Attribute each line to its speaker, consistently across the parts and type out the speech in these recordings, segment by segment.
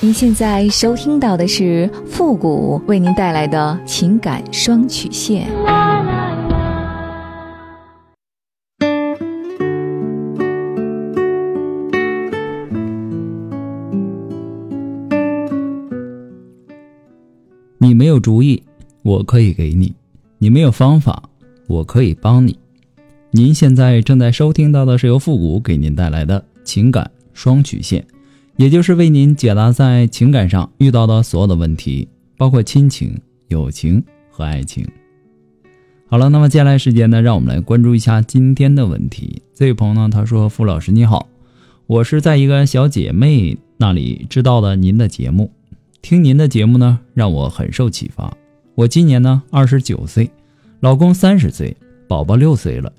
Speaker 1: 您现在收听到的是复古为您带来的情感双曲线。
Speaker 2: 你没有主意，我可以给你；你没有方法，我可以帮你。您现在正在收听到的是由复古给您带来的情感双曲线，也就是为您解答在情感上遇到的所有的问题，包括亲情、友情和爱情。好了，那么接下来时间呢，让我们来关注一下今天的问题。这位朋友呢，他说：“傅老师你好，我是在一个小姐妹那里知道的您的节目。”听您的节目呢，让我很受启发。我今年呢二十九岁，老公三十岁，宝宝六岁了。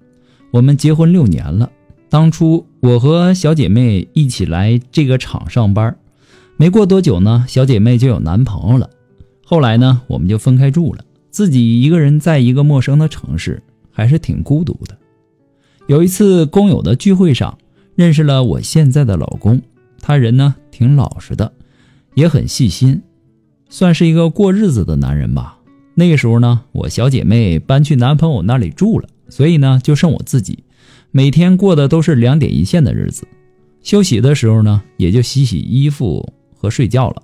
Speaker 2: 我们结婚六年了。当初我和小姐妹一起来这个厂上班，没过多久呢，小姐妹就有男朋友了。后来呢，我们就分开住了，自己一个人在一个陌生的城市，还是挺孤独的。有一次工友的聚会上，认识了我现在的老公，他人呢挺老实的。也很细心，算是一个过日子的男人吧。那个时候呢，我小姐妹搬去男朋友那里住了，所以呢，就剩我自己，每天过的都是两点一线的日子。休息的时候呢，也就洗洗衣服和睡觉了。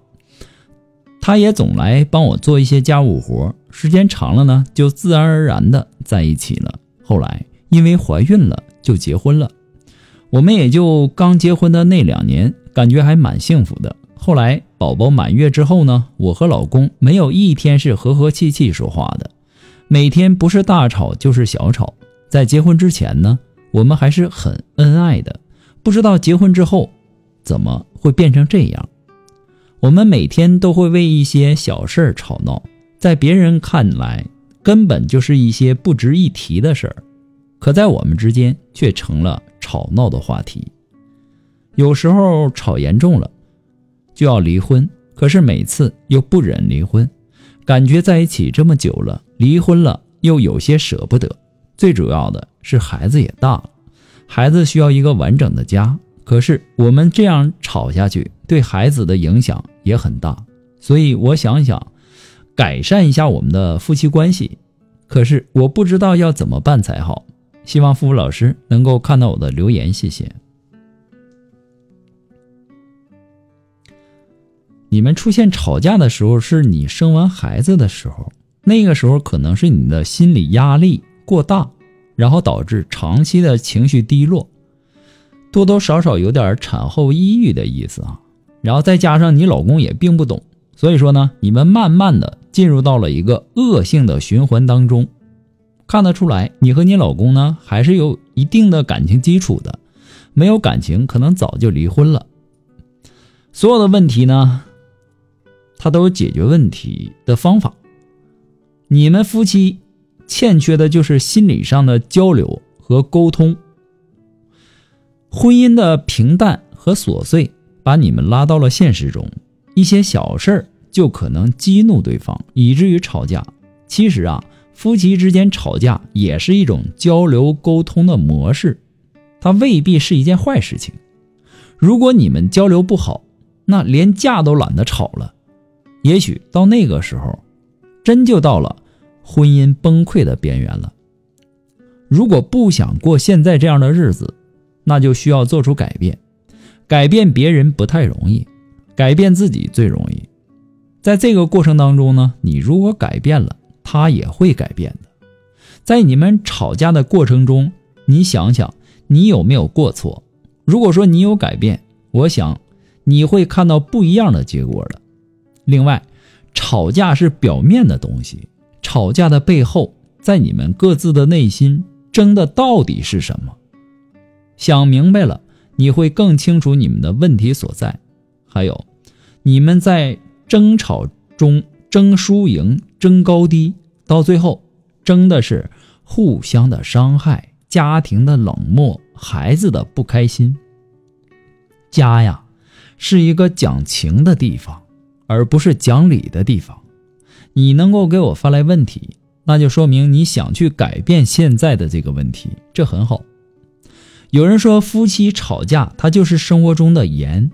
Speaker 2: 他也总来帮我做一些家务活，时间长了呢，就自然而然的在一起了。后来因为怀孕了，就结婚了。我们也就刚结婚的那两年，感觉还蛮幸福的。后来宝宝满月之后呢，我和老公没有一天是和和气气说话的，每天不是大吵就是小吵。在结婚之前呢，我们还是很恩爱的，不知道结婚之后怎么会变成这样。我们每天都会为一些小事儿吵闹，在别人看来根本就是一些不值一提的事儿，可在我们之间却成了吵闹的话题。有时候吵严重了。就要离婚，可是每次又不忍离婚，感觉在一起这么久了，离婚了又有些舍不得。最主要的是孩子也大了，孩子需要一个完整的家。可是我们这样吵下去，对孩子的影响也很大。所以我想想，改善一下我们的夫妻关系，可是我不知道要怎么办才好。希望付老师能够看到我的留言，谢谢。你们出现吵架的时候，是你生完孩子的时候，那个时候可能是你的心理压力过大，然后导致长期的情绪低落，多多少少有点产后抑郁的意思啊。然后再加上你老公也并不懂，所以说呢，你们慢慢的进入到了一个恶性的循环当中。看得出来，你和你老公呢还是有一定的感情基础的，没有感情可能早就离婚了。所有的问题呢。他都有解决问题的方法。你们夫妻欠缺的就是心理上的交流和沟通。婚姻的平淡和琐碎把你们拉到了现实中，一些小事儿就可能激怒对方，以至于吵架。其实啊，夫妻之间吵架也是一种交流沟通的模式，它未必是一件坏事情。如果你们交流不好，那连架都懒得吵了。也许到那个时候，真就到了婚姻崩溃的边缘了。如果不想过现在这样的日子，那就需要做出改变。改变别人不太容易，改变自己最容易。在这个过程当中呢，你如果改变了，他也会改变的。在你们吵架的过程中，你想想你有没有过错？如果说你有改变，我想你会看到不一样的结果的。另外，吵架是表面的东西，吵架的背后，在你们各自的内心争的到底是什么？想明白了，你会更清楚你们的问题所在。还有，你们在争吵中争输赢、争高低，到最后争的是互相的伤害、家庭的冷漠、孩子的不开心。家呀，是一个讲情的地方。而不是讲理的地方，你能够给我发来问题，那就说明你想去改变现在的这个问题，这很好。有人说夫妻吵架，它就是生活中的盐，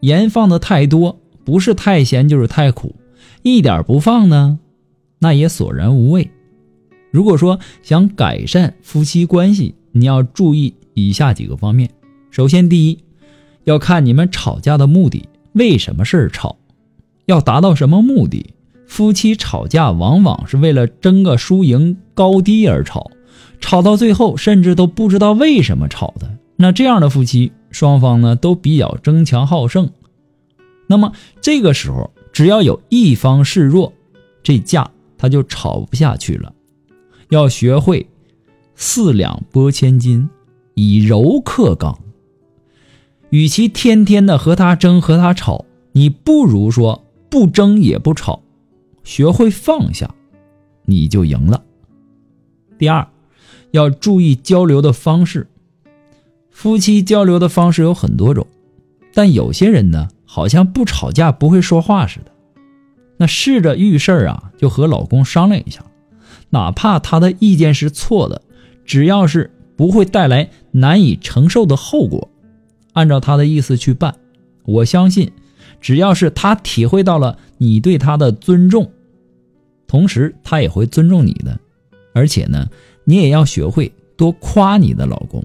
Speaker 2: 盐放的太多不是太咸就是太苦，一点不放呢，那也索然无味。如果说想改善夫妻关系，你要注意以下几个方面。首先，第一，要看你们吵架的目的，为什么事儿吵，要达到什么目的。夫妻吵架往往是为了争个输赢高低而吵，吵到最后甚至都不知道为什么吵的。那这样的夫妻双方呢都比较争强好胜，那么这个时候只要有一方示弱，这架他就吵不下去了。要学会四两拨千斤，以柔克刚。与其天天的和他争和他吵，你不如说不争也不吵。学会放下，你就赢了。第二，要注意交流的方式。夫妻交流的方式有很多种，但有些人呢，好像不吵架不会说话似的。那试着遇事儿啊，就和老公商量一下，哪怕他的意见是错的，只要是不会带来难以承受的后果，按照他的意思去办。我相信，只要是他体会到了你对他的尊重。同时，他也会尊重你的，而且呢，你也要学会多夸你的老公。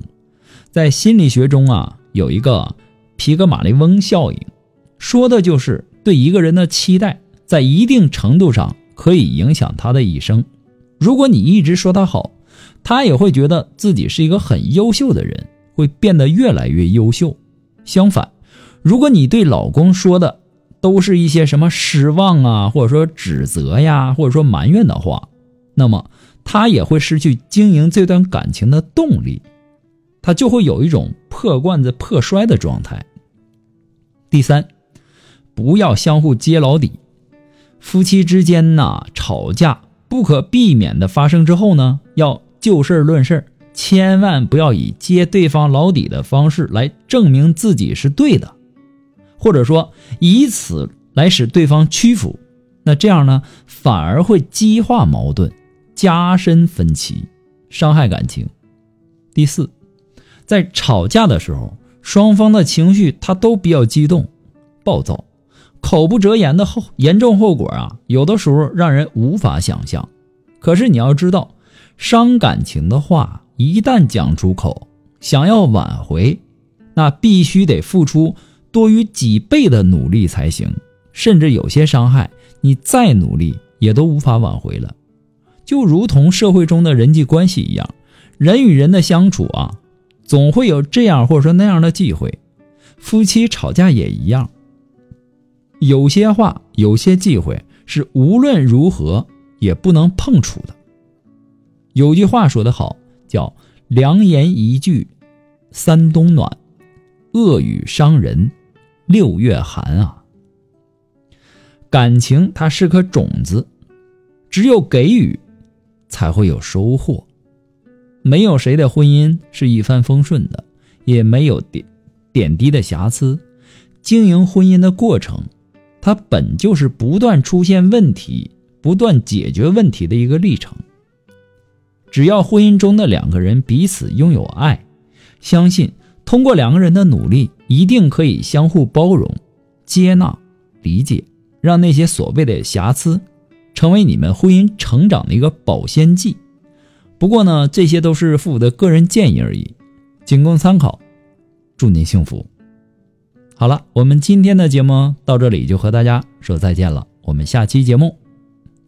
Speaker 2: 在心理学中啊，有一个皮格马利翁效应，说的就是对一个人的期待，在一定程度上可以影响他的一生。如果你一直说他好，他也会觉得自己是一个很优秀的人，会变得越来越优秀。相反，如果你对老公说的，都是一些什么失望啊，或者说指责呀，或者说埋怨的话，那么他也会失去经营这段感情的动力，他就会有一种破罐子破摔的状态。第三，不要相互揭老底，夫妻之间呐吵架不可避免的发生之后呢，要就事论事，千万不要以揭对方老底的方式来证明自己是对的。或者说以此来使对方屈服，那这样呢，反而会激化矛盾，加深分歧，伤害感情。第四，在吵架的时候，双方的情绪他都比较激动、暴躁，口不择言的后严重后果啊，有的时候让人无法想象。可是你要知道，伤感情的话一旦讲出口，想要挽回，那必须得付出。多于几倍的努力才行，甚至有些伤害，你再努力也都无法挽回了。就如同社会中的人际关系一样，人与人的相处啊，总会有这样或者说那样的忌讳。夫妻吵架也一样，有些话、有些忌讳是无论如何也不能碰触的。有句话说得好，叫“良言一句三冬暖，恶语伤人”。六月寒啊，感情它是颗种子，只有给予，才会有收获。没有谁的婚姻是一帆风顺的，也没有点点滴的瑕疵。经营婚姻的过程，它本就是不断出现问题、不断解决问题的一个历程。只要婚姻中的两个人彼此拥有爱，相信。通过两个人的努力，一定可以相互包容、接纳、理解，让那些所谓的瑕疵，成为你们婚姻成长的一个保鲜剂。不过呢，这些都是父母的个人建议而已，仅供参考。祝您幸福。好了，我们今天的节目到这里就和大家说再见了，我们下期节目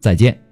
Speaker 2: 再见。